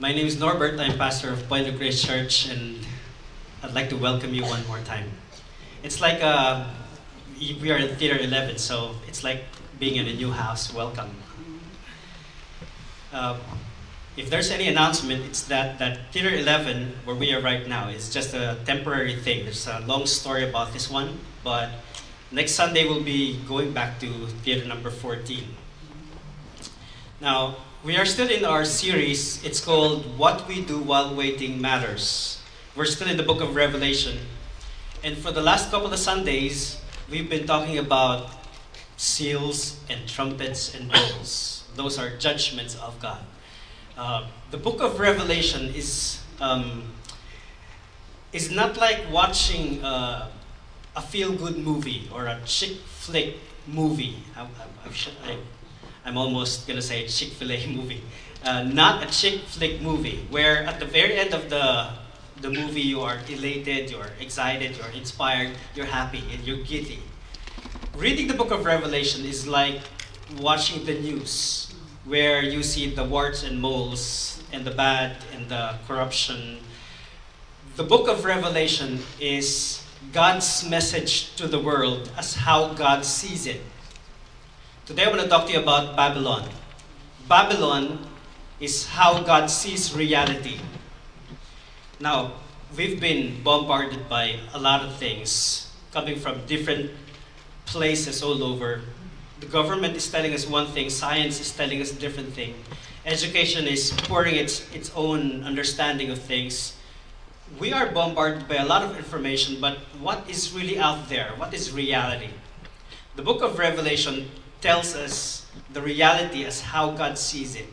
My name is Norbert. I'm pastor of Point of Grace Church, and I'd like to welcome you one more time. It's like uh, we are in Theater 11, so it's like being in a new house. Welcome. Uh, if there's any announcement, it's that, that Theater 11, where we are right now, is just a temporary thing. There's a long story about this one, but next Sunday we'll be going back to Theater number 14. Now, we are still in our series. It's called What We Do While Waiting Matters. We're still in the book of Revelation. And for the last couple of Sundays, we've been talking about seals and trumpets and bowls. Those are judgments of God. Uh, the book of Revelation is, um, is not like watching uh, a feel good movie or a chick flick movie. I, I, I, I'm almost gonna say Chick Fil A movie, uh, not a chick flick movie where at the very end of the the movie you are elated, you're excited, you're inspired, you're happy, and you're giddy. Reading the book of Revelation is like watching the news where you see the warts and moles and the bad and the corruption. The book of Revelation is God's message to the world as how God sees it. Today I want to talk to you about Babylon. Babylon is how God sees reality. Now, we've been bombarded by a lot of things coming from different places all over. The government is telling us one thing, science is telling us a different thing. Education is pouring its, its own understanding of things. We are bombarded by a lot of information, but what is really out there? What is reality? The book of Revelation tells us the reality as how God sees it.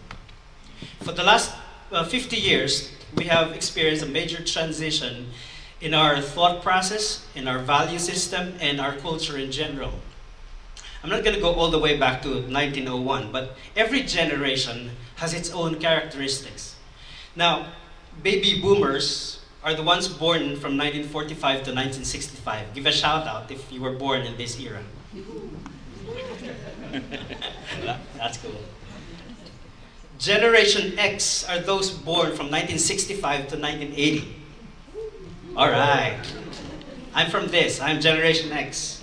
For the last uh, 50 years, we have experienced a major transition in our thought process, in our value system, and our culture in general. I'm not going to go all the way back to 1901, but every generation has its own characteristics. Now, baby boomers are the ones born from 1945 to 1965. Give a shout out if you were born in this era. That's cool. Generation X are those born from 1965 to 1980. All right. I'm from this. I'm Generation X.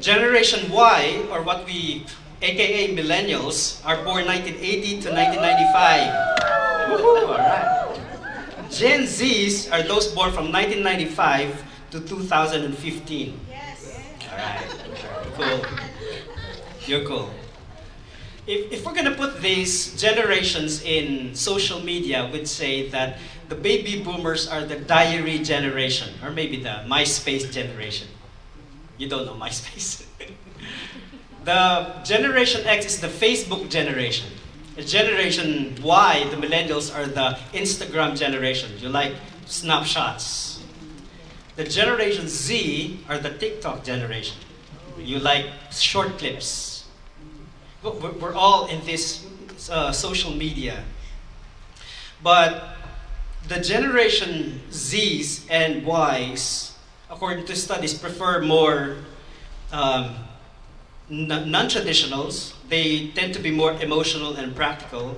Generation Y, or what we, aka millennials, are born 1980 to 1995. Woo-hoo, all right. Gen Zs are those born from 1995 to 2015. Yes. All right. Cool. Cool. If, if we're going to put these generations in social media, we'd say that the baby boomers are the diary generation, or maybe the MySpace generation. You don't know MySpace. the Generation X is the Facebook generation. The Generation Y, the millennials, are the Instagram generation. You like snapshots. The Generation Z are the TikTok generation. You like short clips we're all in this uh, social media. But the generation Zs and Ys, according to studies, prefer more um, non traditionals. They tend to be more emotional and practical,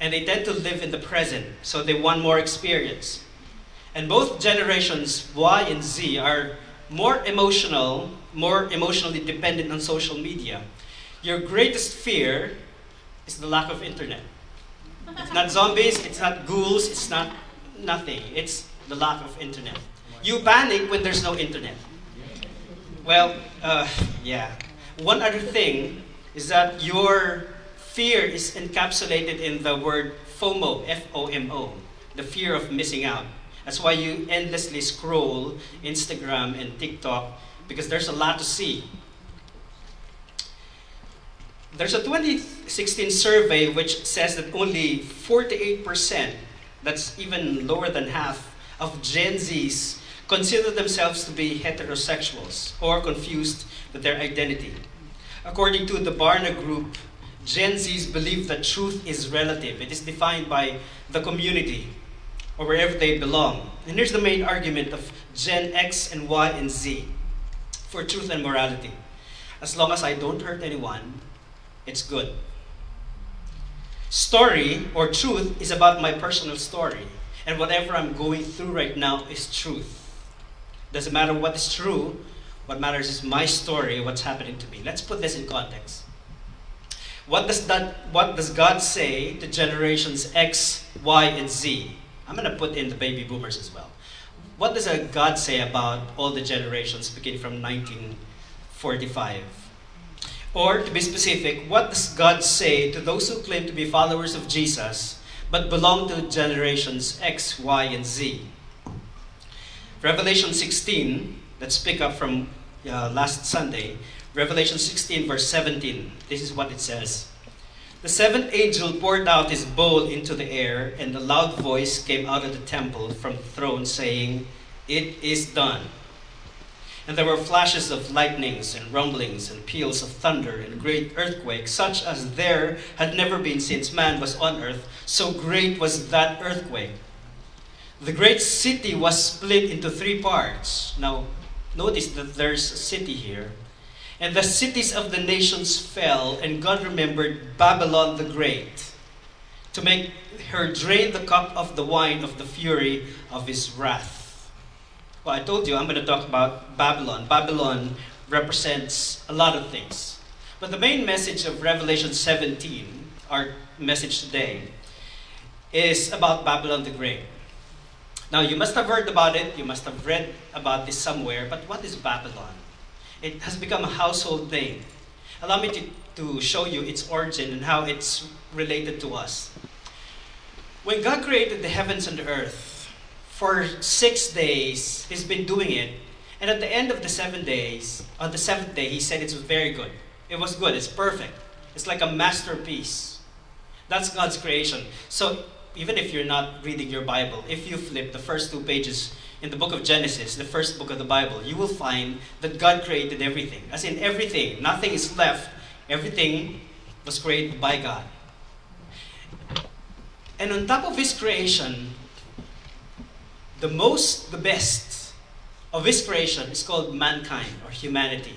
and they tend to live in the present, so they want more experience. And both generations, Y and Z, are more emotional, more emotionally dependent on social media. Your greatest fear is the lack of internet. It's not zombies, it's not ghouls, it's not nothing. It's the lack of internet. You panic when there's no internet. Well, uh, yeah. One other thing is that your fear is encapsulated in the word FOMO, F O M O, the fear of missing out. That's why you endlessly scroll Instagram and TikTok because there's a lot to see. There's a 2016 survey which says that only 48%, that's even lower than half, of Gen Zs consider themselves to be heterosexuals or confused with their identity. According to the Barna Group, Gen Zs believe that truth is relative. It is defined by the community or wherever they belong. And here's the main argument of Gen X and Y and Z for truth and morality. As long as I don't hurt anyone, it's good. Story or truth is about my personal story. And whatever I'm going through right now is truth. Doesn't matter what is true, what matters is my story, what's happening to me. Let's put this in context. What does that what does God say to generations X, Y, and Z? I'm gonna put in the baby boomers as well. What does God say about all the generations beginning from 1945? Or to be specific, what does God say to those who claim to be followers of Jesus but belong to generations X, Y, and Z? Revelation 16, let's pick up from uh, last Sunday. Revelation 16, verse 17. This is what it says. The seventh angel poured out his bowl into the air, and a loud voice came out of the temple from the throne saying, It is done. And there were flashes of lightnings and rumblings and peals of thunder and great earthquakes, such as there had never been since man was on earth. So great was that earthquake. The great city was split into three parts. Now, notice that there's a city here. And the cities of the nations fell, and God remembered Babylon the Great to make her drain the cup of the wine of the fury of his wrath. Well, I told you I'm going to talk about Babylon. Babylon represents a lot of things. But the main message of Revelation 17, our message today, is about Babylon the Great. Now, you must have heard about it, you must have read about this somewhere, but what is Babylon? It has become a household name. Allow me to, to show you its origin and how it's related to us. When God created the heavens and the earth, for six days, He's been doing it. And at the end of the seven days, on the seventh day, He said it was very good. It was good, it's perfect. It's like a masterpiece. That's God's creation. So even if you're not reading your Bible, if you flip the first two pages in the book of Genesis, the first book of the Bible, you will find that God created everything. As in everything, nothing is left. Everything was created by God. And on top of His creation, the most, the best of His creation is called mankind or humanity.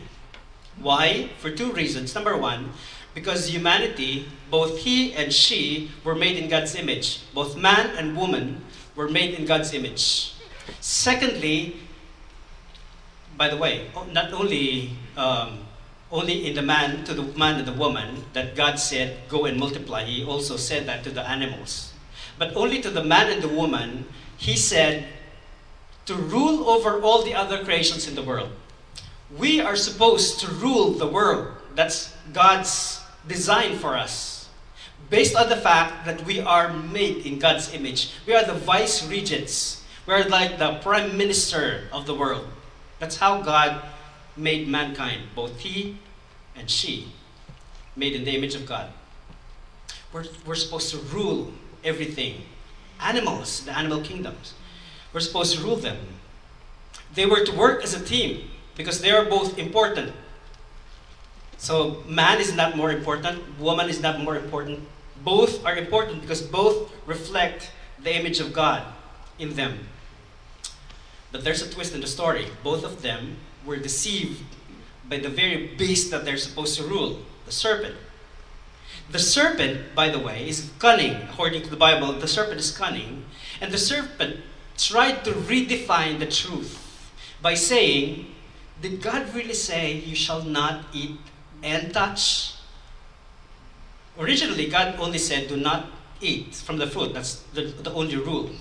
Why? For two reasons. Number one, because humanity, both he and she, were made in God's image. Both man and woman were made in God's image. Secondly, by the way, not only um, only in the man to the man and the woman that God said, "Go and multiply." He also said that to the animals, but only to the man and the woman He said to rule over all the other creations in the world. We are supposed to rule the world. That's God's design for us. Based on the fact that we are made in God's image. We are the vice regents. We are like the prime minister of the world. That's how God made mankind, both he and she, made in the image of God. We're, we're supposed to rule everything. Animals, the animal kingdoms. We're supposed to rule them. They were to work as a team because they are both important. So man is not more important, woman is not more important. Both are important because both reflect the image of God in them. But there's a twist in the story. Both of them were deceived by the very beast that they're supposed to rule, the serpent. The serpent, by the way, is cunning. According to the Bible, the serpent is cunning. And the serpent tried to redefine the truth by saying, Did God really say you shall not eat and touch. Originally, God only said, do not eat from the fruit. That's the, the only rule.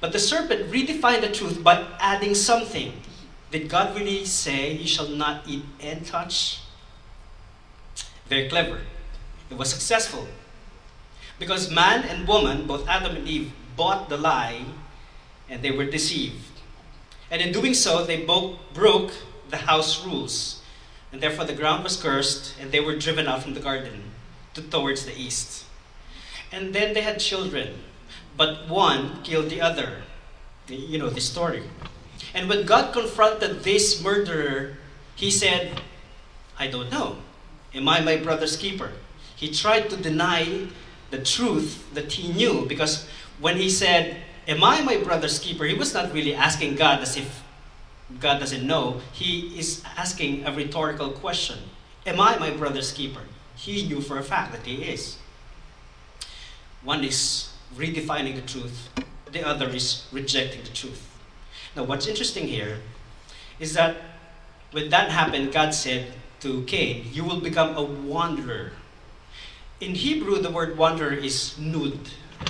But the serpent redefined the truth by adding something. Did God really say, you shall not eat and touch? Very clever. It was successful. Because man and woman, both Adam and Eve, bought the lie and they were deceived. And in doing so, they both broke the house rules. And therefore the ground was cursed, and they were driven out from the garden to, towards the east. And then they had children, but one killed the other. You know the story. And when God confronted this murderer, he said, I don't know. Am I my brother's keeper? He tried to deny the truth that he knew because when he said, Am I my brother's keeper? He was not really asking God as if God doesn't know, he is asking a rhetorical question Am I my brother's keeper? He knew for a fact that he is. One is redefining the truth, the other is rejecting the truth. Now, what's interesting here is that when that happened, God said to Cain, You will become a wanderer. In Hebrew, the word wanderer is nud,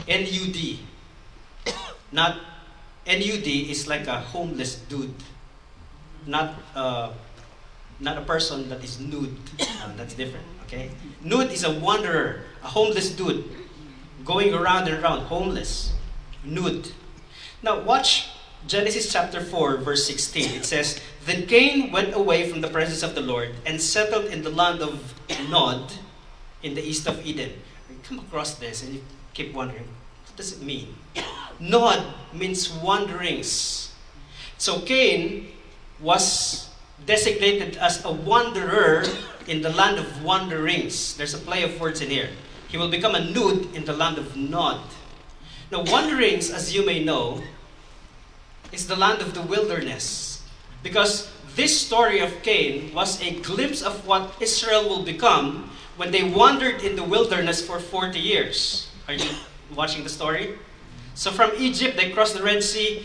N U D. Not N U D is like a homeless dude, not uh, not a person that is nude. Uh, that's different. Okay, nude is a wanderer, a homeless dude, going around and around, homeless, nude. Now watch Genesis chapter 4, verse 16. It says, Then Cain went away from the presence of the Lord and settled in the land of Nod in the east of Eden. You come across this and you keep wondering, what does it mean? Nod means wanderings. So Cain was designated as a wanderer in the land of wanderings. There's a play of words in here. He will become a nude in the land of Nod. Now, wanderings, as you may know, is the land of the wilderness. Because this story of Cain was a glimpse of what Israel will become when they wandered in the wilderness for 40 years. Are you watching the story? So from Egypt, they crossed the Red Sea.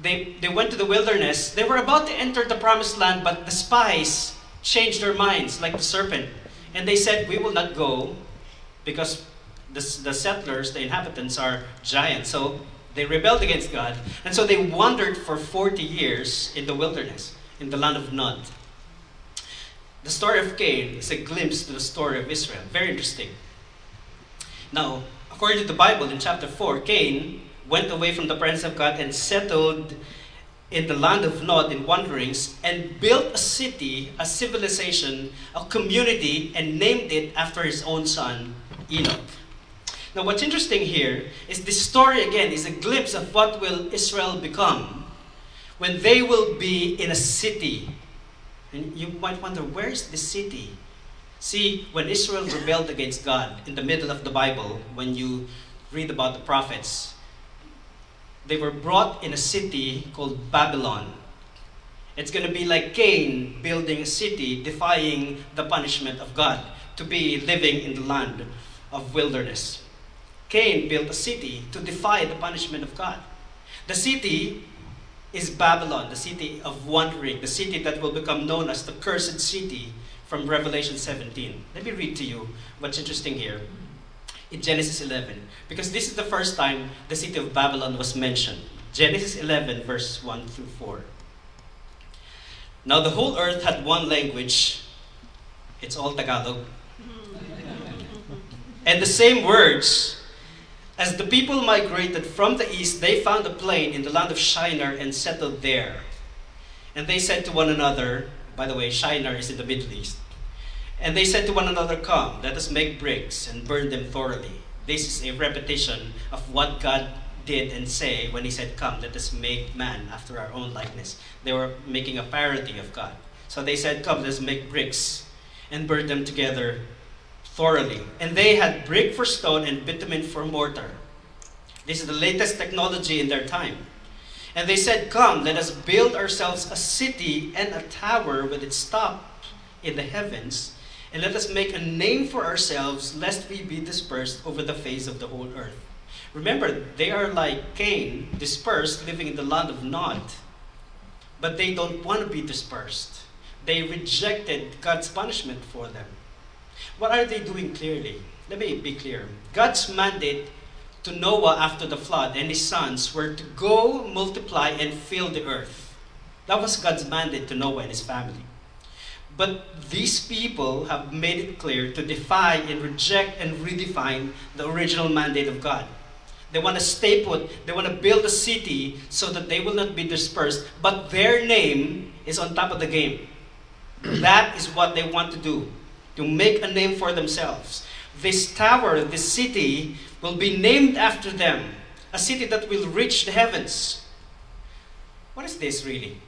They, they went to the wilderness. They were about to enter the promised land, but the spies changed their minds like the serpent. And they said, We will not go because the, the settlers, the inhabitants, are giants. So they rebelled against God, and so they wandered for 40 years in the wilderness, in the land of Nod. The story of Cain is a glimpse to the story of Israel. Very interesting. Now, according to the Bible, in chapter 4, Cain went away from the presence of God and settled in the land of Nod in wanderings and built a city, a civilization, a community, and named it after his own son, Enoch. Now, what's interesting here is this story again is a glimpse of what will Israel become when they will be in a city. And you might wonder, where is the city? See, when Israel rebelled against God in the middle of the Bible, when you read about the prophets, they were brought in a city called Babylon. It's going to be like Cain building a city, defying the punishment of God, to be living in the land of wilderness. Cain built a city to defy the punishment of God. The city is Babylon, the city of wandering, the city that will become known as the cursed city from Revelation 17. Let me read to you what's interesting here in Genesis 11, because this is the first time the city of Babylon was mentioned. Genesis 11, verse 1 through 4. Now the whole earth had one language, it's all Tagalog. and the same words as the people migrated from the east, they found a plain in the land of Shinar and settled there. And they said to one another, by the way, Shinar is in the Middle East. And they said to one another, Come, let us make bricks and burn them thoroughly. This is a repetition of what God did and say when He said, Come, let us make man after our own likeness. They were making a parody of God. So they said, Come, let's make bricks and burn them together thoroughly. And they had brick for stone and bitumen for mortar. This is the latest technology in their time. And they said, Come, let us build ourselves a city and a tower with its top in the heavens, and let us make a name for ourselves, lest we be dispersed over the face of the whole earth. Remember, they are like Cain, dispersed, living in the land of Nod. But they don't want to be dispersed. They rejected God's punishment for them. What are they doing clearly? Let me be clear. God's mandate to Noah after the flood and his sons were to go, multiply, and fill the earth. That was God's mandate to Noah and his family. But these people have made it clear to defy and reject and redefine the original mandate of God. They want to stay put, they want to build a city so that they will not be dispersed, but their name is on top of the game. That is what they want to do to make a name for themselves. This tower, this city, will be named after them, a city that will reach the heavens. What is this really?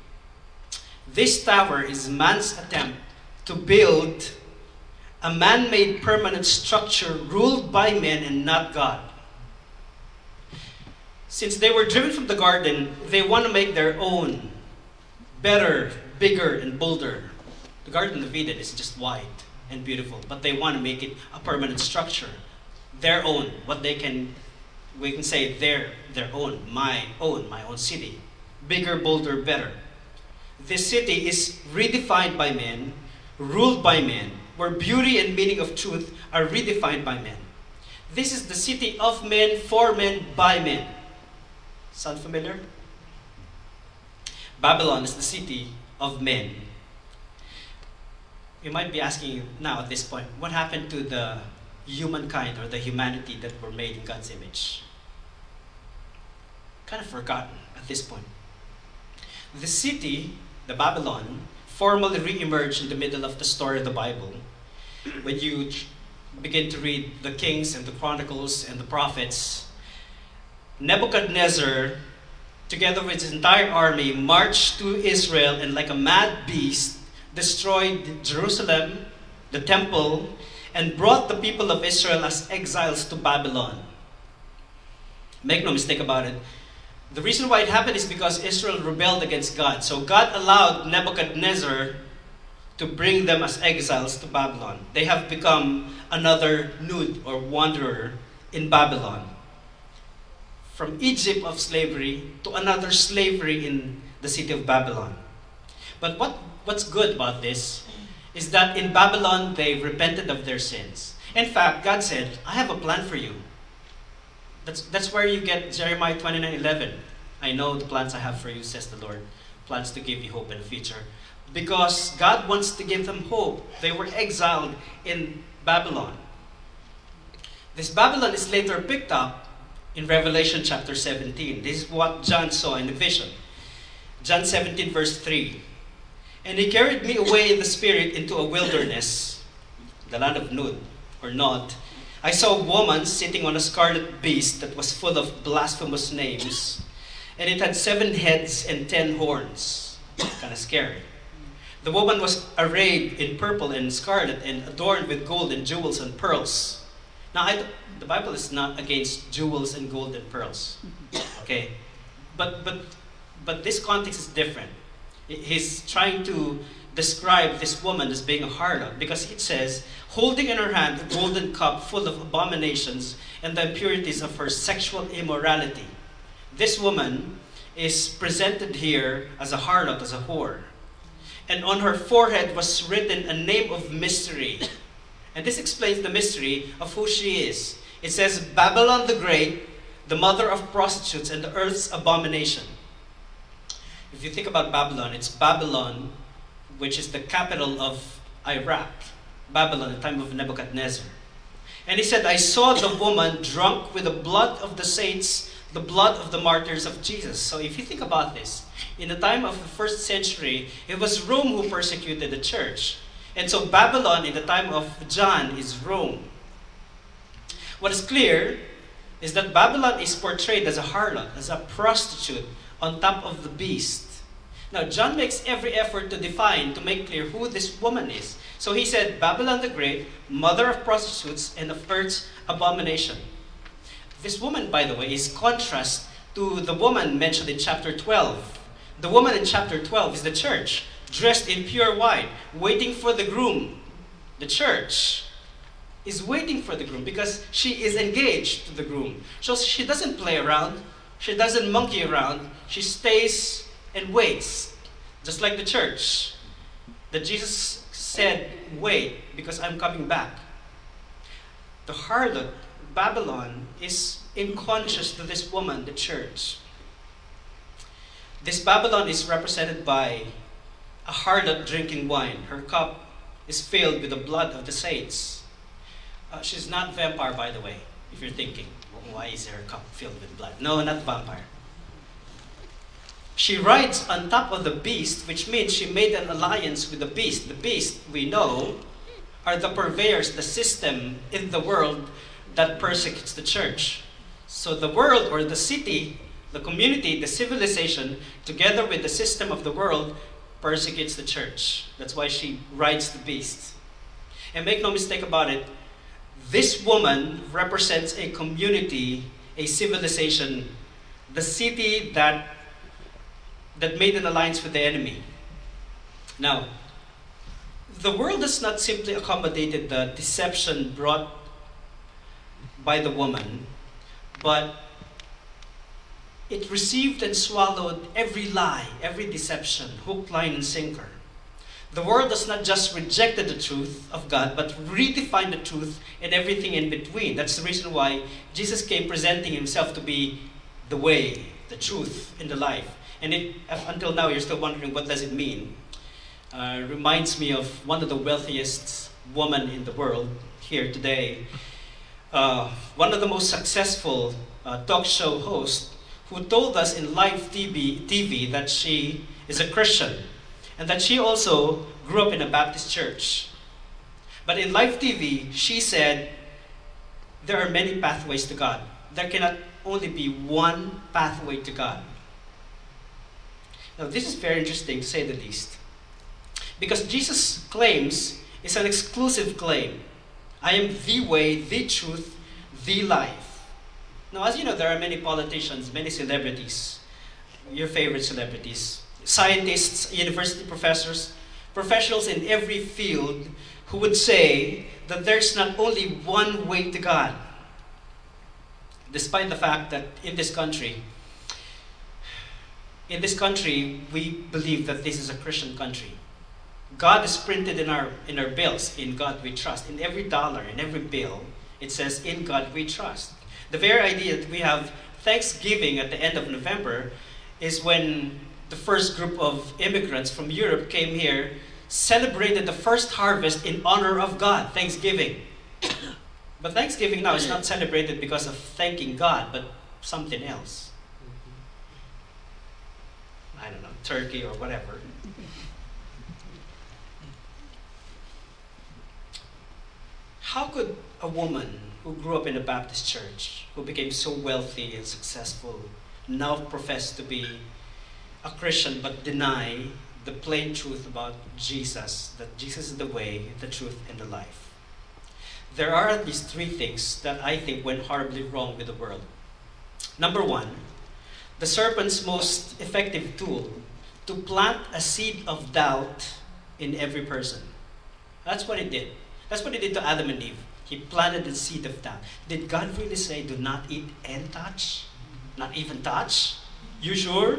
This tower is man's attempt to build a man made permanent structure ruled by men and not God. Since they were driven from the garden, they want to make their own better, bigger, and bolder. The Garden of Eden is just wide and beautiful, but they want to make it a permanent structure. their own, what they can, we can say their, their own, my own, my own city. Bigger, bolder, better. This city is redefined by men, ruled by men, where beauty and meaning of truth are redefined by men. This is the city of men, for men, by men. Sound familiar? Babylon is the city of men. You might be asking now at this point, what happened to the humankind or the humanity that were made in God's image? Kind of forgotten at this point. The city, the Babylon, formally re-emerged in the middle of the story of the Bible. When you begin to read the Kings and the Chronicles and the Prophets, Nebuchadnezzar, together with his entire army, marched to Israel and, like a mad beast, destroyed Jerusalem, the temple, and brought the people of Israel as exiles to Babylon. Make no mistake about it. The reason why it happened is because Israel rebelled against God. So God allowed Nebuchadnezzar to bring them as exiles to Babylon. They have become another nude or wanderer in Babylon. From Egypt of slavery to another slavery in the city of Babylon. But what, what's good about this is that in Babylon they repented of their sins. In fact, God said, I have a plan for you. That's, that's where you get Jeremiah 29 11. I know the plans I have for you, says the Lord. Plans to give you hope in the future. Because God wants to give them hope. They were exiled in Babylon. This Babylon is later picked up in Revelation chapter 17. This is what John saw in the vision. John 17, verse 3. And he carried me away in the spirit into a wilderness, the land of Nud, or Nod. I saw a woman sitting on a scarlet beast that was full of blasphemous names, and it had seven heads and ten horns. Kind of scary. The woman was arrayed in purple and scarlet and adorned with gold and jewels and pearls. Now, I, the Bible is not against jewels and gold and pearls, okay? But but but this context is different he's trying to describe this woman as being a harlot because it says, holding in her hand a golden cup full of abominations and the impurities of her sexual immorality. This woman is presented here as a harlot, as a whore. And on her forehead was written a name of mystery. And this explains the mystery of who she is. It says, Babylon the Great, the mother of prostitutes and the earth's abomination. If you think about Babylon, it's Babylon, which is the capital of Iraq. Babylon, the time of Nebuchadnezzar. And he said, I saw the woman drunk with the blood of the saints, the blood of the martyrs of Jesus. So if you think about this, in the time of the first century, it was Rome who persecuted the church. And so Babylon in the time of John is Rome. What is clear is that Babylon is portrayed as a harlot, as a prostitute, on top of the beast. Now, John makes every effort to define, to make clear who this woman is. So he said, Babylon the Great, mother of prostitutes and of earth's abomination. This woman, by the way, is contrast to the woman mentioned in chapter 12. The woman in chapter 12 is the church, dressed in pure white, waiting for the groom. The church is waiting for the groom because she is engaged to the groom. So she doesn't play around. She doesn't monkey around. She stays and waits, just like the church. That Jesus said, Wait, because I'm coming back. The harlot, Babylon, is unconscious to this woman, the church. This Babylon is represented by a harlot drinking wine. Her cup is filled with the blood of the saints. Uh, she's not vampire, by the way, if you're thinking. Why is her cup filled with blood? No, not vampire. She rides on top of the beast, which means she made an alliance with the beast. The beast, we know, are the purveyors, the system in the world that persecutes the church. So the world or the city, the community, the civilization, together with the system of the world, persecutes the church. That's why she rides the beast. And make no mistake about it, this woman represents a community, a civilization, the city that, that made an alliance with the enemy. Now, the world has not simply accommodated the deception brought by the woman, but it received and swallowed every lie, every deception, hook, line, and sinker. The world does not just reject the truth of God, but redefined the truth and everything in between. That's the reason why Jesus came presenting himself to be the way, the truth, and the life. And it, until now, you're still wondering what does it mean. Uh, reminds me of one of the wealthiest women in the world here today. Uh, one of the most successful uh, talk show hosts who told us in live TV, TV that she is a Christian and that she also grew up in a Baptist church. But in live TV, she said, There are many pathways to God. There cannot only be one pathway to God. Now, this is very interesting to say the least. Because Jesus' claims is an exclusive claim. I am the way, the truth, the life. Now, as you know, there are many politicians, many celebrities, your favorite celebrities, scientists, university professors, professionals in every field who would say that there's not only one way to God. Despite the fact that in this country, in this country, we believe that this is a Christian country. God is printed in our in our bills. In God we trust. In every dollar, in every bill, it says, "In God we trust." The very idea that we have Thanksgiving at the end of November is when the first group of immigrants from Europe came here, celebrated the first harvest in honor of God, Thanksgiving. but Thanksgiving now is not celebrated because of thanking God, but something else. I don't know, turkey or whatever. How could a woman who grew up in a Baptist church, who became so wealthy and successful, now profess to be a Christian but deny the plain truth about Jesus, that Jesus is the way, the truth, and the life. There are at least three things that I think went horribly wrong with the world. Number one, the serpent's most effective tool to plant a seed of doubt in every person. That's what it did. That's what it did to Adam and Eve. He planted the seed of doubt. Did God really say, do not eat and touch? Not even touch? You sure?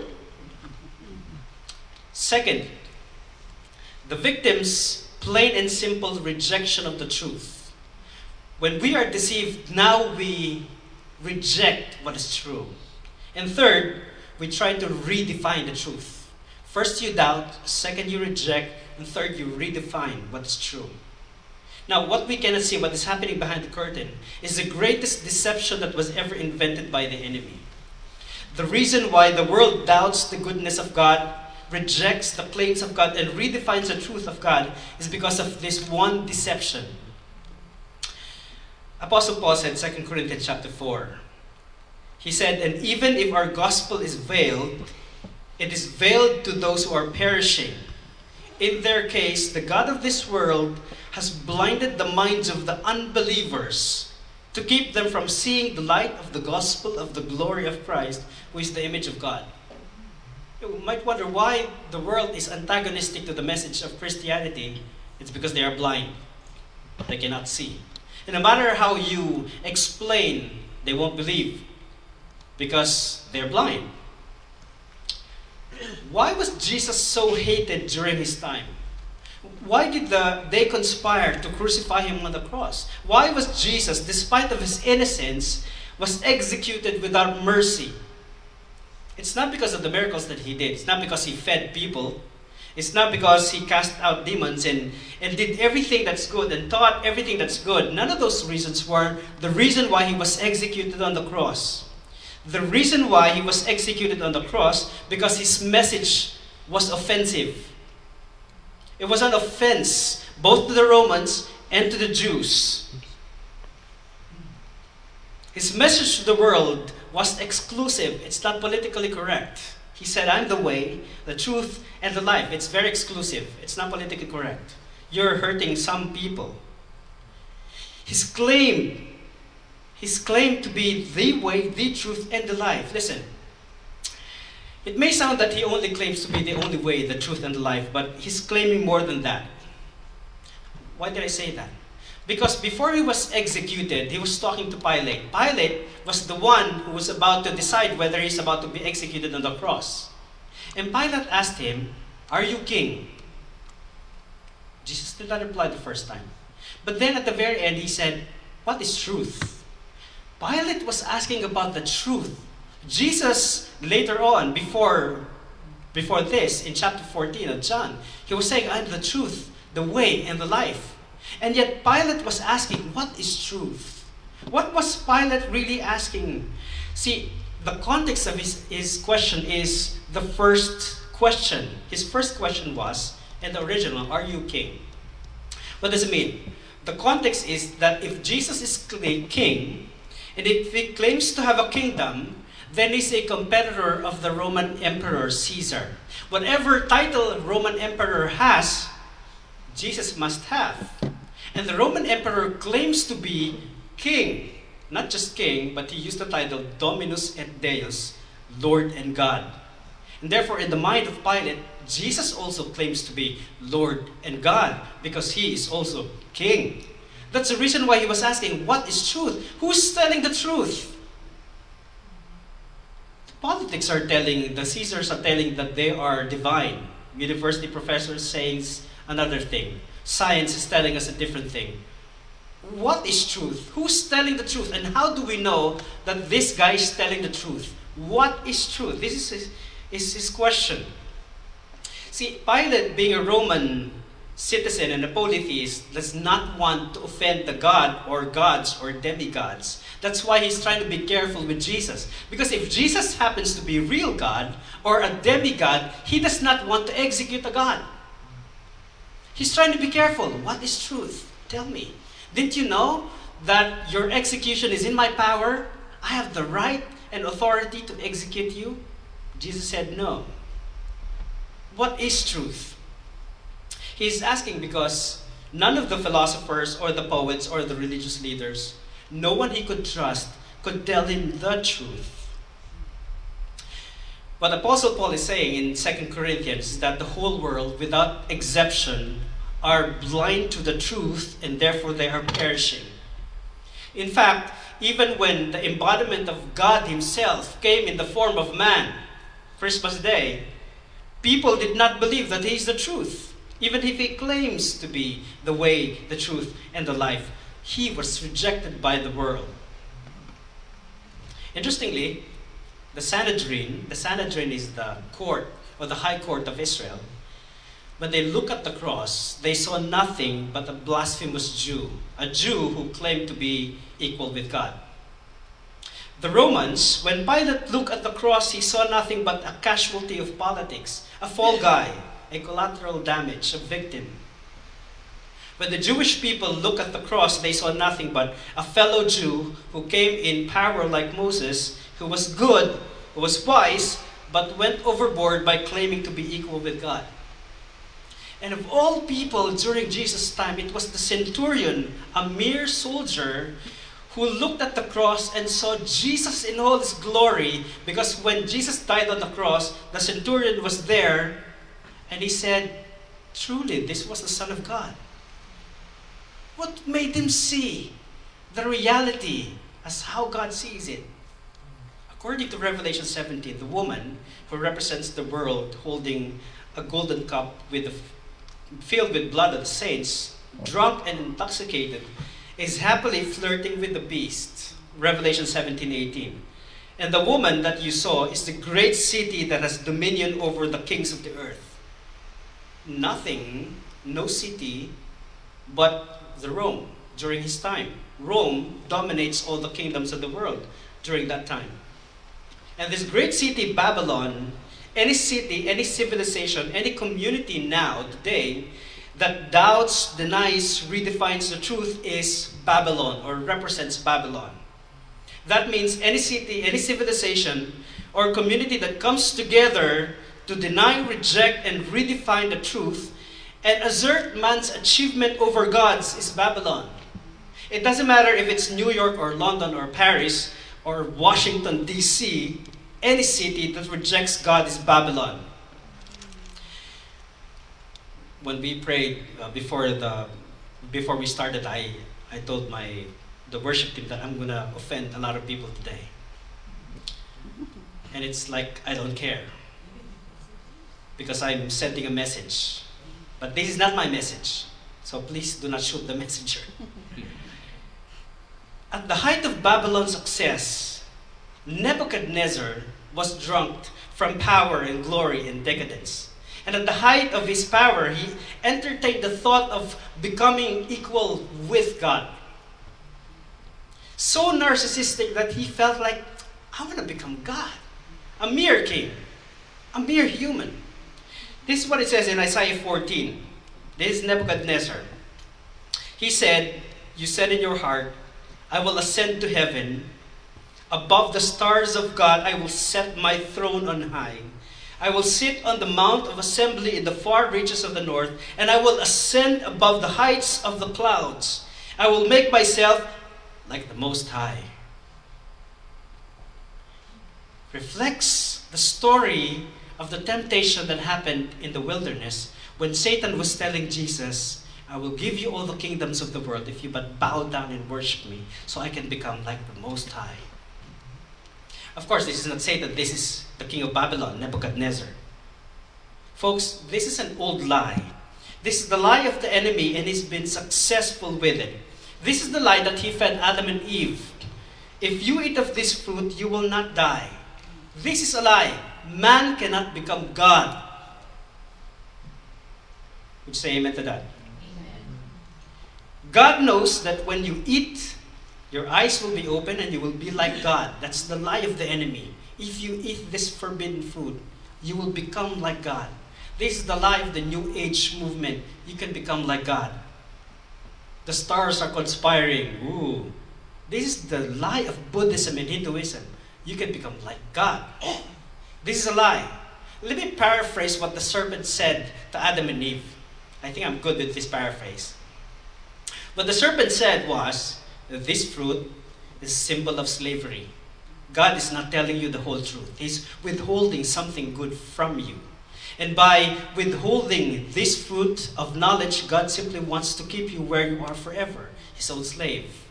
Second, the victim's plain and simple rejection of the truth. When we are deceived, now we reject what is true. And third, we try to redefine the truth. First, you doubt, second, you reject, and third, you redefine what is true. Now, what we cannot see, what is happening behind the curtain, is the greatest deception that was ever invented by the enemy. The reason why the world doubts the goodness of God rejects the claims of God and redefines the truth of God is because of this one deception. Apostle Paul said 2 Corinthians chapter 4. He said, And even if our gospel is veiled, it is veiled to those who are perishing. In their case, the God of this world has blinded the minds of the unbelievers to keep them from seeing the light of the gospel of the glory of Christ, who is the image of God. You might wonder why the world is antagonistic to the message of Christianity. It's because they are blind. They cannot see. And no matter how you explain, they won't believe because they're blind. Why was Jesus so hated during his time? Why did the, they conspire to crucify him on the cross? Why was Jesus, despite of his innocence, was executed without mercy? It's not because of the miracles that he did. It's not because he fed people. It's not because he cast out demons and, and did everything that's good and taught everything that's good. None of those reasons were the reason why he was executed on the cross. The reason why he was executed on the cross because his message was offensive. It was an offense both to the Romans and to the Jews. His message to the world was exclusive. It's not politically correct. He said, I'm the way, the truth, and the life. It's very exclusive. It's not politically correct. You're hurting some people. His claim, his claim to be the way, the truth, and the life. Listen, it may sound that he only claims to be the only way, the truth, and the life, but he's claiming more than that. Why did I say that? Because before he was executed, he was talking to Pilate. Pilate was the one who was about to decide whether he's about to be executed on the cross. And Pilate asked him, Are you king? Jesus did not reply the first time. But then at the very end, he said, What is truth? Pilate was asking about the truth. Jesus, later on, before, before this, in chapter 14 of John, he was saying, I'm the truth, the way, and the life. And yet Pilate was asking, What is truth? What was Pilate really asking? See, the context of his, his question is the first question. His first question was, in the original, Are you king? What does it mean? The context is that if Jesus is king, and if he claims to have a kingdom, then he's a competitor of the Roman Emperor Caesar. Whatever title Roman Emperor has, Jesus must have. And the Roman Emperor claims to be king. Not just king, but he used the title Dominus et Deus, Lord and God. And therefore, in the mind of Pilate, Jesus also claims to be Lord and God because he is also king. That's the reason why he was asking, What is truth? Who's telling the truth? The politics are telling, the Caesars are telling that they are divine. University professors saying another thing. Science is telling us a different thing. What is truth? Who's telling the truth? And how do we know that this guy is telling the truth? What is truth? This is his, is his question. See, Pilate, being a Roman citizen and a polytheist, does not want to offend the god or gods or demigods. That's why he's trying to be careful with Jesus. Because if Jesus happens to be real God or a demigod, he does not want to execute a god. He's trying to be careful. What is truth? Tell me. Didn't you know that your execution is in my power? I have the right and authority to execute you? Jesus said, No. What is truth? He's asking because none of the philosophers or the poets or the religious leaders, no one he could trust, could tell him the truth. What Apostle Paul is saying in 2 Corinthians is that the whole world, without exception, are blind to the truth and therefore they are perishing. In fact, even when the embodiment of God Himself came in the form of man, Christmas Day, people did not believe that He is the truth. Even if He claims to be the way, the truth, and the life, He was rejected by the world. Interestingly, the Sanhedrin, the Sanhedrin is the court or the high court of Israel. When they look at the cross, they saw nothing but a blasphemous Jew, a Jew who claimed to be equal with God. The Romans, when Pilate looked at the cross, he saw nothing but a casualty of politics, a fall guy, a collateral damage, a victim. When the Jewish people look at the cross, they saw nothing but a fellow Jew who came in power like Moses who was good, who was wise, but went overboard by claiming to be equal with God. And of all people during Jesus' time, it was the centurion, a mere soldier, who looked at the cross and saw Jesus in all his glory. Because when Jesus died on the cross, the centurion was there and he said, Truly, this was the Son of God. What made him see the reality as how God sees it? According to Revelation 17, the woman who represents the world holding a golden cup with the, filled with blood of the saints, drunk and intoxicated, is happily flirting with the beast. Revelation 17, 18. And the woman that you saw is the great city that has dominion over the kings of the earth. Nothing, no city, but the Rome during his time. Rome dominates all the kingdoms of the world during that time. And this great city, Babylon, any city, any civilization, any community now, today, that doubts, denies, redefines the truth is Babylon or represents Babylon. That means any city, any civilization, or community that comes together to deny, reject, and redefine the truth and assert man's achievement over God's is Babylon. It doesn't matter if it's New York or London or Paris or Washington, D.C., any city that rejects God is Babylon. When we prayed uh, before the before we started, I I told my the worship team that I'm gonna offend a lot of people today. And it's like I don't care. Because I'm sending a message. But this is not my message. So please do not shoot the messenger. At the height of Babylon's success, Nebuchadnezzar was drunk from power and glory and decadence. And at the height of his power, he entertained the thought of becoming equal with God. So narcissistic that he felt like, I want to become God, a mere king, a mere human. This is what it says in Isaiah 14. This is Nebuchadnezzar. He said, You said in your heart, I will ascend to heaven. Above the stars of God, I will set my throne on high. I will sit on the mount of assembly in the far reaches of the north, and I will ascend above the heights of the clouds. I will make myself like the Most High. Reflects the story of the temptation that happened in the wilderness when Satan was telling Jesus, I will give you all the kingdoms of the world if you but bow down and worship me, so I can become like the Most High. Of course, this is not say that this is the king of Babylon, Nebuchadnezzar. Folks, this is an old lie. This is the lie of the enemy, and he's been successful with it. This is the lie that he fed Adam and Eve. If you eat of this fruit, you will not die. This is a lie. Man cannot become God. Would say amen to that? God knows that when you eat your eyes will be open and you will be like God. That's the lie of the enemy. If you eat this forbidden food, you will become like God. This is the lie of the New Age movement. You can become like God. The stars are conspiring. Ooh. This is the lie of Buddhism and Hinduism. You can become like God. This is a lie. Let me paraphrase what the serpent said to Adam and Eve. I think I'm good with this paraphrase. What the serpent said was, this fruit is a symbol of slavery. God is not telling you the whole truth. He's withholding something good from you. And by withholding this fruit of knowledge, God simply wants to keep you where you are forever, His own slave.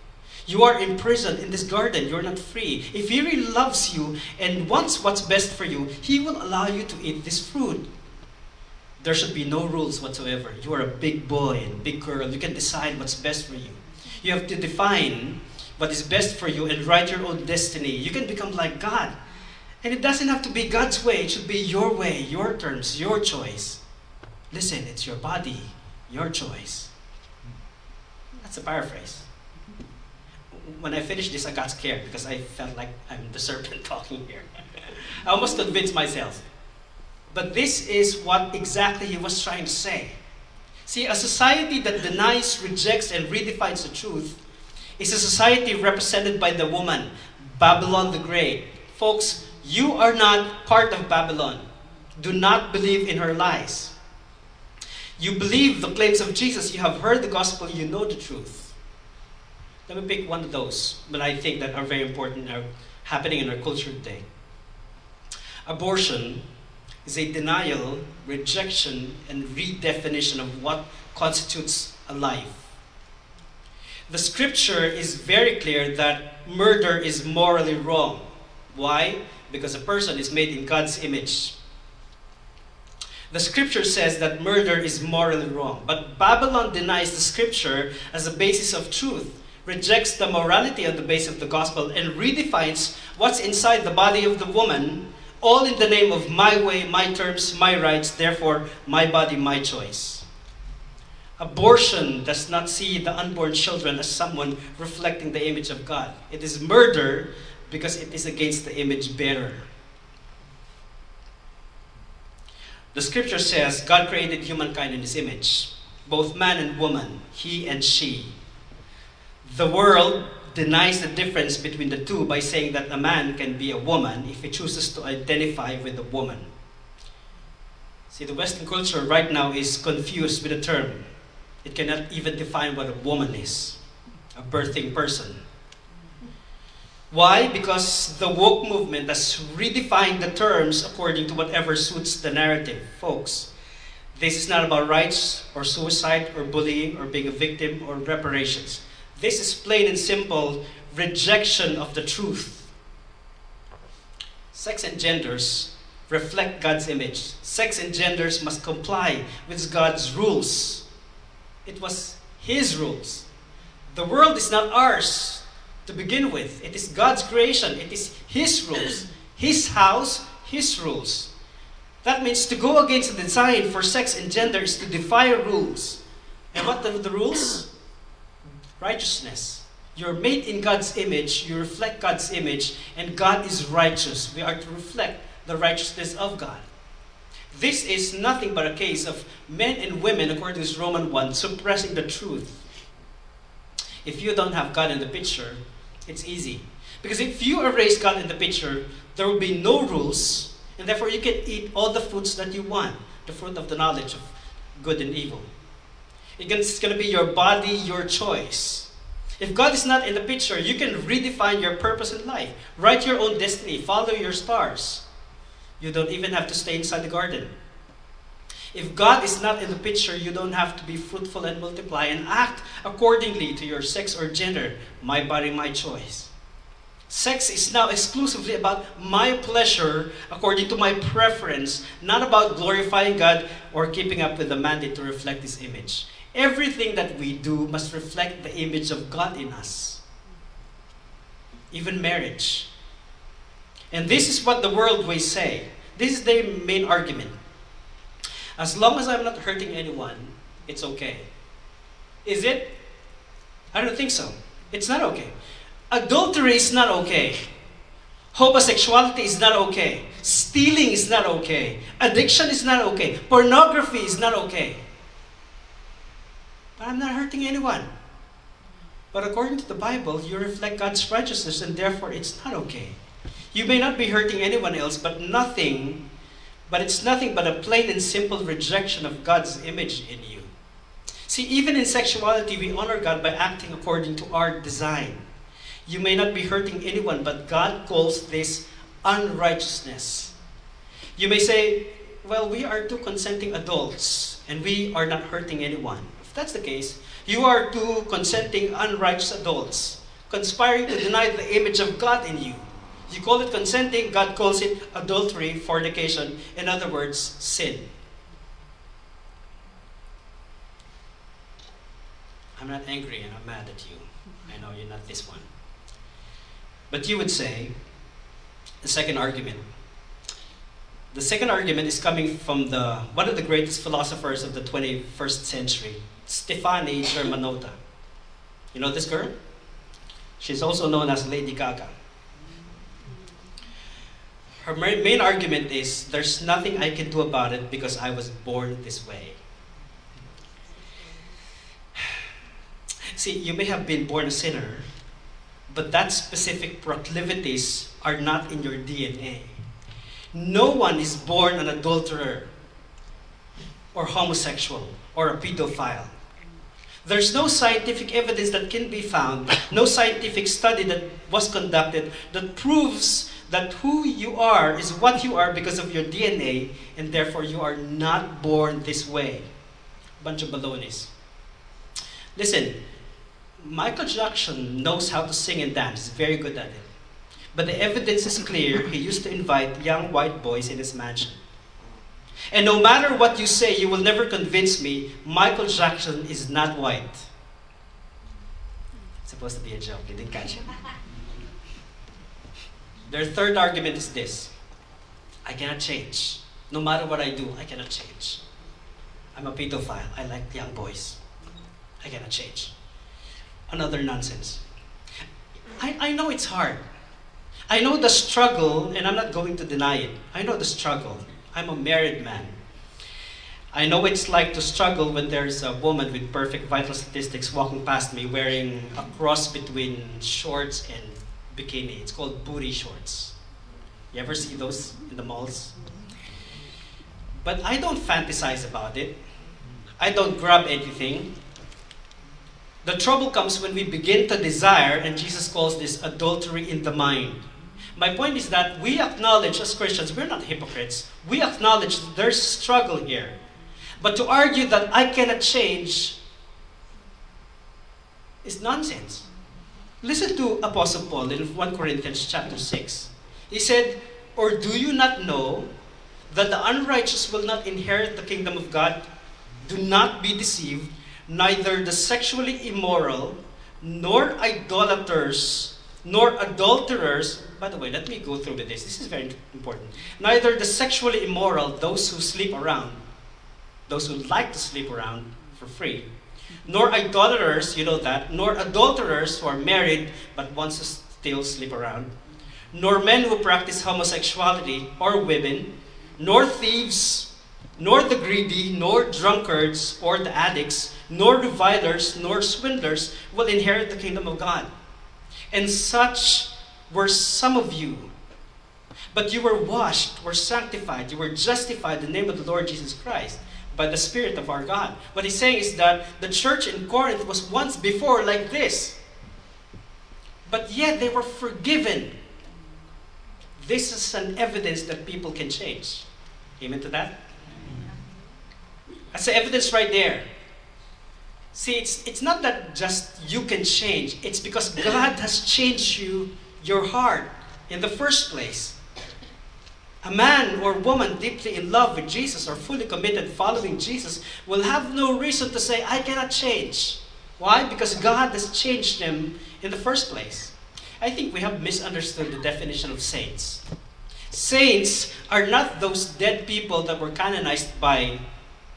You are imprisoned in this garden. You're not free. If He really loves you and wants what's best for you, He will allow you to eat this fruit. There should be no rules whatsoever. You are a big boy and big girl. You can decide what's best for you. You have to define what is best for you and write your own destiny. You can become like God. And it doesn't have to be God's way, it should be your way, your terms, your choice. Listen, it's your body, your choice. That's a paraphrase. When I finished this, I got scared because I felt like I'm the serpent talking here. I almost convinced myself. But this is what exactly he was trying to say. See, a society that denies, rejects, and redefines the truth is a society represented by the woman, Babylon the Great. Folks, you are not part of Babylon. Do not believe in her lies. You believe the claims of Jesus, you have heard the gospel, you know the truth. Let me pick one of those, but I think that are very important, are happening in our culture today. Abortion is a denial, rejection, and redefinition of what constitutes a life. The scripture is very clear that murder is morally wrong. Why? Because a person is made in God's image. The scripture says that murder is morally wrong, but Babylon denies the scripture as a basis of truth, rejects the morality on the basis of the gospel, and redefines what's inside the body of the woman all in the name of my way, my terms, my rights, therefore, my body, my choice. Abortion does not see the unborn children as someone reflecting the image of God. It is murder because it is against the image bearer. The scripture says God created humankind in his image, both man and woman, he and she. The world denies the difference between the two by saying that a man can be a woman if he chooses to identify with a woman. See, the Western culture right now is confused with the term. It cannot even define what a woman is a birthing person. Why? Because the woke movement has redefined the terms according to whatever suits the narrative. Folks, this is not about rights or suicide or bullying or being a victim or reparations. This is plain and simple rejection of the truth. Sex and genders reflect God's image. Sex and genders must comply with God's rules. It was His rules. The world is not ours to begin with, it is God's creation, it is His rules, His house, His rules. That means to go against the design for sex and gender is to defy rules. And what are the rules? Righteousness. You're made in God's image, you reflect God's image, and God is righteous. We are to reflect the righteousness of God. This is nothing but a case of men and women, according to Romans 1, suppressing the truth. If you don't have God in the picture, it's easy. Because if you erase God in the picture, there will be no rules, and therefore you can eat all the foods that you want the fruit of the knowledge of good and evil. It's going to be your body, your choice. If God is not in the picture, you can redefine your purpose in life, write your own destiny, follow your stars. You don't even have to stay inside the garden. If God is not in the picture, you don't have to be fruitful and multiply and act accordingly to your sex or gender. My body, my choice. Sex is now exclusively about my pleasure according to my preference, not about glorifying God or keeping up with the mandate to reflect His image. Everything that we do must reflect the image of God in us. Even marriage. And this is what the world will say. This is their main argument. As long as I'm not hurting anyone, it's okay. Is it? I don't think so. It's not okay. Adultery is not okay. Homosexuality is not okay. Stealing is not okay. Addiction is not okay. Pornography is not okay. But I'm not hurting anyone. But according to the Bible, you reflect God's righteousness, and therefore it's not okay. You may not be hurting anyone else, but nothing, but it's nothing but a plain and simple rejection of God's image in you. See, even in sexuality, we honor God by acting according to our design. You may not be hurting anyone, but God calls this unrighteousness. You may say, well, we are two consenting adults, and we are not hurting anyone. If that's the case, you are two consenting unrighteous adults, conspiring to deny the image of God in you. You call it consenting, God calls it adultery, fornication, in other words, sin. I'm not angry and I'm mad at you. I know you're not this one. But you would say, the second argument. The second argument is coming from the one of the greatest philosophers of the 21st century, Stefani Germanotta. You know this girl? She's also known as Lady Gaga her main argument is there's nothing I can do about it because I was born this way. See, you may have been born a sinner, but that specific proclivities are not in your DNA. No one is born an adulterer or homosexual or a pedophile. There's no scientific evidence that can be found, no scientific study that was conducted that proves that who you are is what you are because of your DNA, and therefore you are not born this way. Bunch of balonies. Listen, Michael Jackson knows how to sing and dance, He's very good at it. But the evidence is clear, he used to invite young white boys in his mansion. And no matter what you say, you will never convince me Michael Jackson is not white. It's supposed to be a joke, you didn't catch it. Their third argument is this I cannot change. No matter what I do, I cannot change. I'm a pedophile. I like young boys. I cannot change. Another nonsense. I, I know it's hard. I know the struggle, and I'm not going to deny it. I know the struggle. I'm a married man. I know it's like to struggle when there's a woman with perfect vital statistics walking past me wearing a cross between shorts and bikini. It's called booty shorts. You ever see those in the malls? But I don't fantasize about it. I don't grab anything. The trouble comes when we begin to desire, and Jesus calls this adultery in the mind. My point is that we acknowledge as Christians, we're not hypocrites. We acknowledge there's struggle here. But to argue that I cannot change is nonsense. Listen to Apostle Paul in 1 Corinthians chapter 6. He said, Or do you not know that the unrighteous will not inherit the kingdom of God? Do not be deceived, neither the sexually immoral, nor idolaters, nor adulterers. By the way, let me go through with this. This is very important. Neither the sexually immoral, those who sleep around, those who like to sleep around for free, nor idolaters, you know that, nor adulterers who are married but want to still sleep around, nor men who practice homosexuality or women, nor thieves, nor the greedy, nor drunkards or the addicts, nor revilers, nor swindlers will inherit the kingdom of God. And such were some of you. But you were washed, were sanctified, you were justified in the name of the Lord Jesus Christ by the Spirit of our God. What he's saying is that the church in Corinth was once before like this, but yet they were forgiven. This is an evidence that people can change. Amen to that? That's the evidence right there. See, it's, it's not that just you can change, it's because God has changed you, your heart, in the first place. A man or woman deeply in love with Jesus or fully committed following Jesus will have no reason to say, I cannot change. Why? Because God has changed them in the first place. I think we have misunderstood the definition of saints. Saints are not those dead people that were canonized by,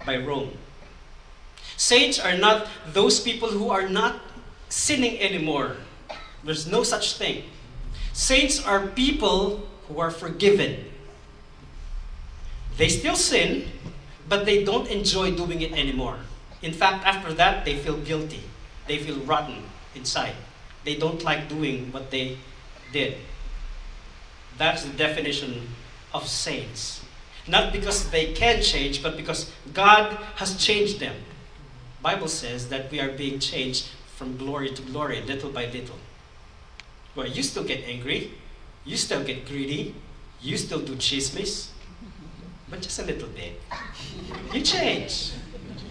by Rome. Saints are not those people who are not sinning anymore. There's no such thing. Saints are people who are forgiven they still sin, but they don't enjoy doing it anymore. In fact, after that, they feel guilty. They feel rotten inside. They don't like doing what they did. That's the definition of saints. Not because they can change, but because God has changed them. Bible says that we are being changed from glory to glory, little by little. Well, you still get angry, you still get greedy, you still do chismes, but just a little bit. You change.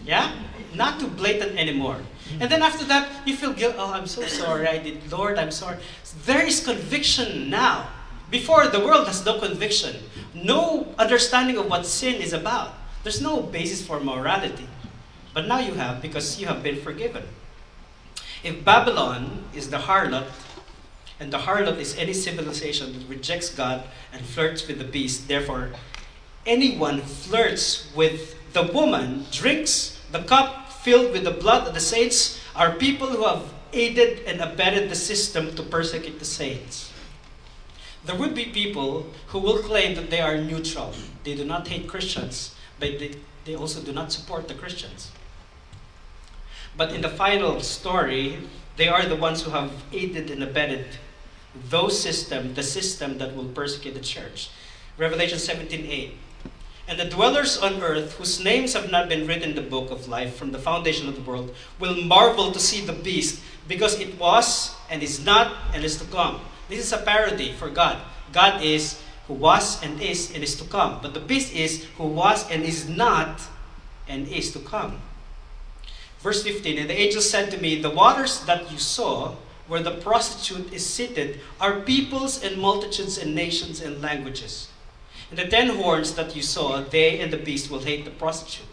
Yeah? Not too blatant anymore. And then after that, you feel guilt. Oh, I'm so sorry. I did. Lord, I'm sorry. There is conviction now. Before, the world has no conviction, no understanding of what sin is about. There's no basis for morality. But now you have because you have been forgiven. If Babylon is the harlot, and the harlot is any civilization that rejects God and flirts with the beast, therefore anyone flirts with the woman drinks the cup filled with the blood of the saints are people who have aided and abetted the system to persecute the saints. There would be people who will claim that they are neutral. They do not hate Christians, but they, they also do not support the Christians. But in the final story, they are the ones who have aided and abetted those system, the system that will persecute the church. Revelation 17:8. And the dwellers on earth, whose names have not been written in the book of life from the foundation of the world, will marvel to see the beast, because it was, and is not, and is to come. This is a parody for God. God is who was, and is, and is to come. But the beast is who was, and is not, and is to come. Verse 15 And the angel said to me, The waters that you saw, where the prostitute is seated, are peoples and multitudes and nations and languages. And the ten horns that you saw, they and the beast will hate the prostitute.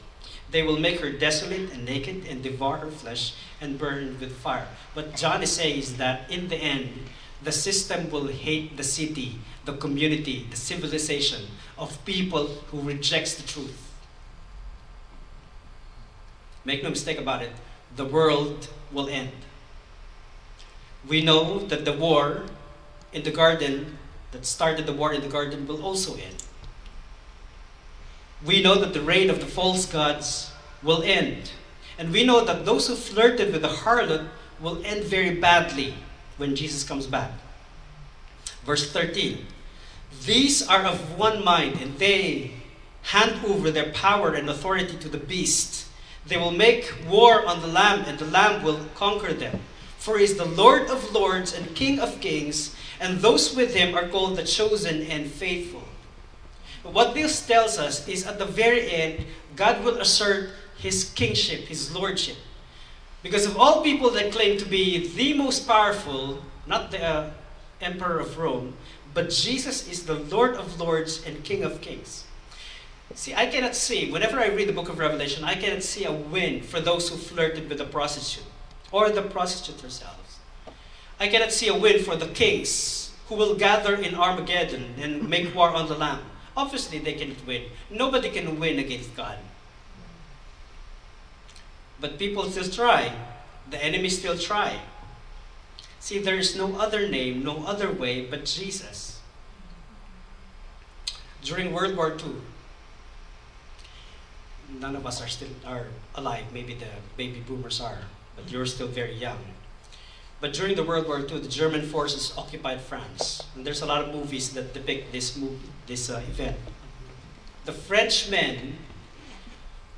They will make her desolate and naked and devour her flesh and burn with fire. What John is saying is that in the end, the system will hate the city, the community, the civilization of people who rejects the truth. Make no mistake about it, the world will end. We know that the war in the garden that started the war in the garden will also end we know that the reign of the false gods will end. And we know that those who flirted with the harlot will end very badly when Jesus comes back. Verse 13 These are of one mind, and they hand over their power and authority to the beast. They will make war on the Lamb, and the Lamb will conquer them. For he is the Lord of lords and King of kings, and those with him are called the chosen and faithful. What this tells us is at the very end, God will assert his kingship, his lordship. Because of all people that claim to be the most powerful, not the uh, emperor of Rome, but Jesus is the Lord of Lords and King of Kings. See, I cannot see, whenever I read the book of Revelation, I cannot see a win for those who flirted with the prostitute or the prostitute herself. I cannot see a win for the kings who will gather in Armageddon and make war on the Lamb. Obviously, they cannot win. Nobody can win against God. But people still try. The enemy still try. See, there is no other name, no other way but Jesus. During World War II, none of us are still are alive. Maybe the baby boomers are, but you're still very young. But during the World War II, the German forces occupied France, and there's a lot of movies that depict this move, this uh, event. The Frenchmen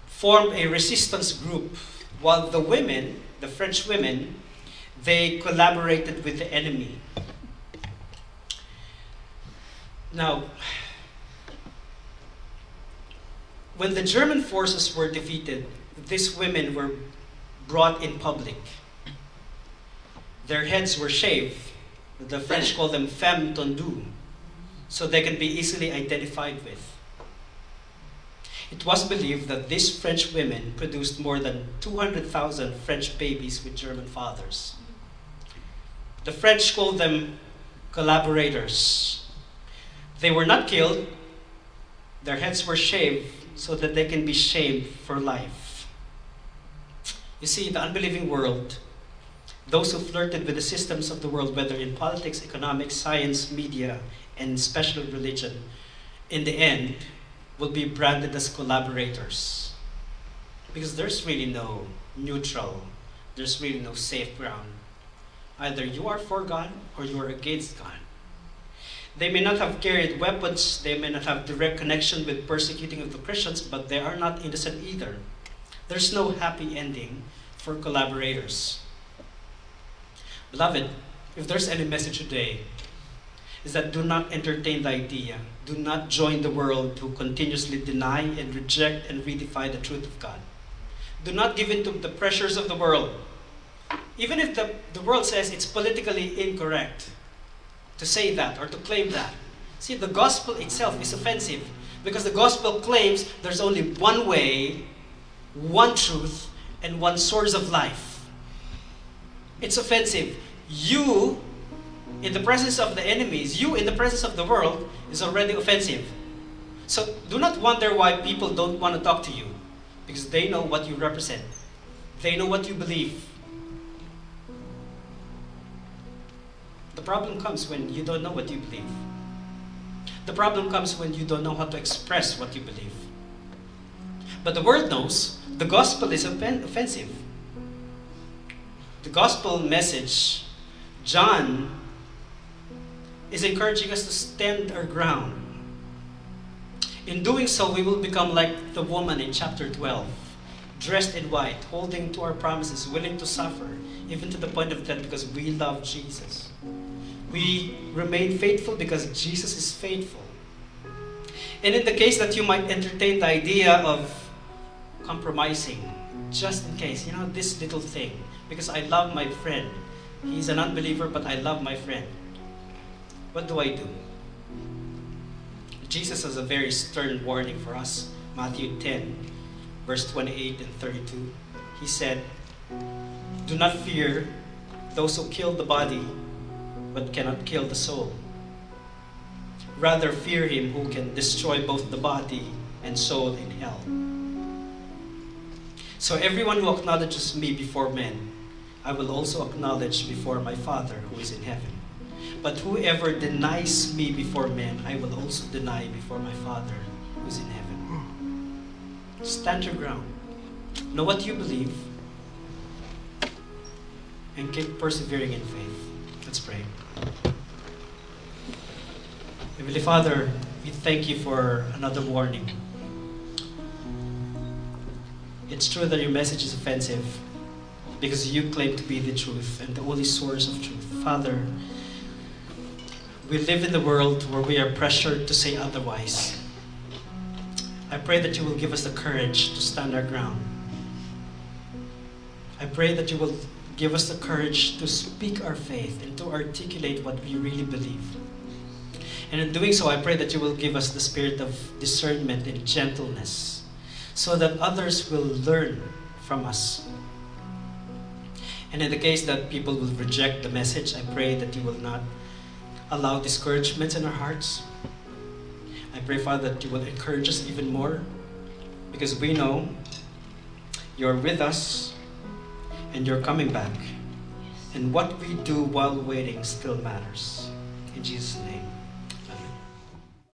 formed a resistance group, while the women, the French women, they collaborated with the enemy. Now, when the German forces were defeated, these women were brought in public. Their heads were shaved. The French call them femme tondue, so they can be easily identified with. It was believed that these French women produced more than 200,000 French babies with German fathers. The French called them collaborators. They were not killed, their heads were shaved so that they can be shamed for life. You see, the unbelieving world, those who flirted with the systems of the world, whether in politics, economics, science, media, and special religion, in the end, will be branded as collaborators. Because there's really no neutral, there's really no safe ground. Either you are for God or you are against God. They may not have carried weapons, they may not have direct connection with persecuting of the Christians, but they are not innocent either. There's no happy ending for collaborators. Beloved, if there's any message today, is that do not entertain the idea, do not join the world who continuously deny and reject and redefine the truth of God. Do not give in to the pressures of the world. Even if the, the world says it's politically incorrect, to say that or to claim that. See, the gospel itself is offensive because the gospel claims there's only one way, one truth, and one source of life. It's offensive. You, in the presence of the enemies, you in the presence of the world, is already offensive. So do not wonder why people don't want to talk to you because they know what you represent, they know what you believe. The problem comes when you don't know what you believe. The problem comes when you don't know how to express what you believe. But the world knows the gospel is offensive. The gospel message, John is encouraging us to stand our ground. In doing so, we will become like the woman in chapter 12, dressed in white, holding to our promises, willing to suffer, even to the point of death, because we love Jesus. We remain faithful because Jesus is faithful. And in the case that you might entertain the idea of compromising, just in case, you know, this little thing, because I love my friend. He's an unbeliever, but I love my friend. What do I do? Jesus has a very stern warning for us. Matthew 10, verse 28 and 32. He said, Do not fear those who kill the body, but cannot kill the soul. Rather, fear him who can destroy both the body and soul in hell. So, everyone who acknowledges me before men, I will also acknowledge before my Father who is in heaven. But whoever denies me before men, I will also deny before my Father who is in heaven. Stand your ground. Know what you believe. And keep persevering in faith. Let's pray. Heavenly Father, we thank you for another warning. It's true that your message is offensive because you claim to be the truth and the only source of truth. Father, we live in the world where we are pressured to say otherwise. I pray that you will give us the courage to stand our ground. I pray that you will give us the courage to speak our faith and to articulate what we really believe. And in doing so, I pray that you will give us the spirit of discernment and gentleness so that others will learn from us. And in the case that people will reject the message, I pray that you will not allow discouragement in our hearts. I pray, Father, that you will encourage us even more because we know you're with us and you're coming back. And what we do while waiting still matters. In Jesus' name.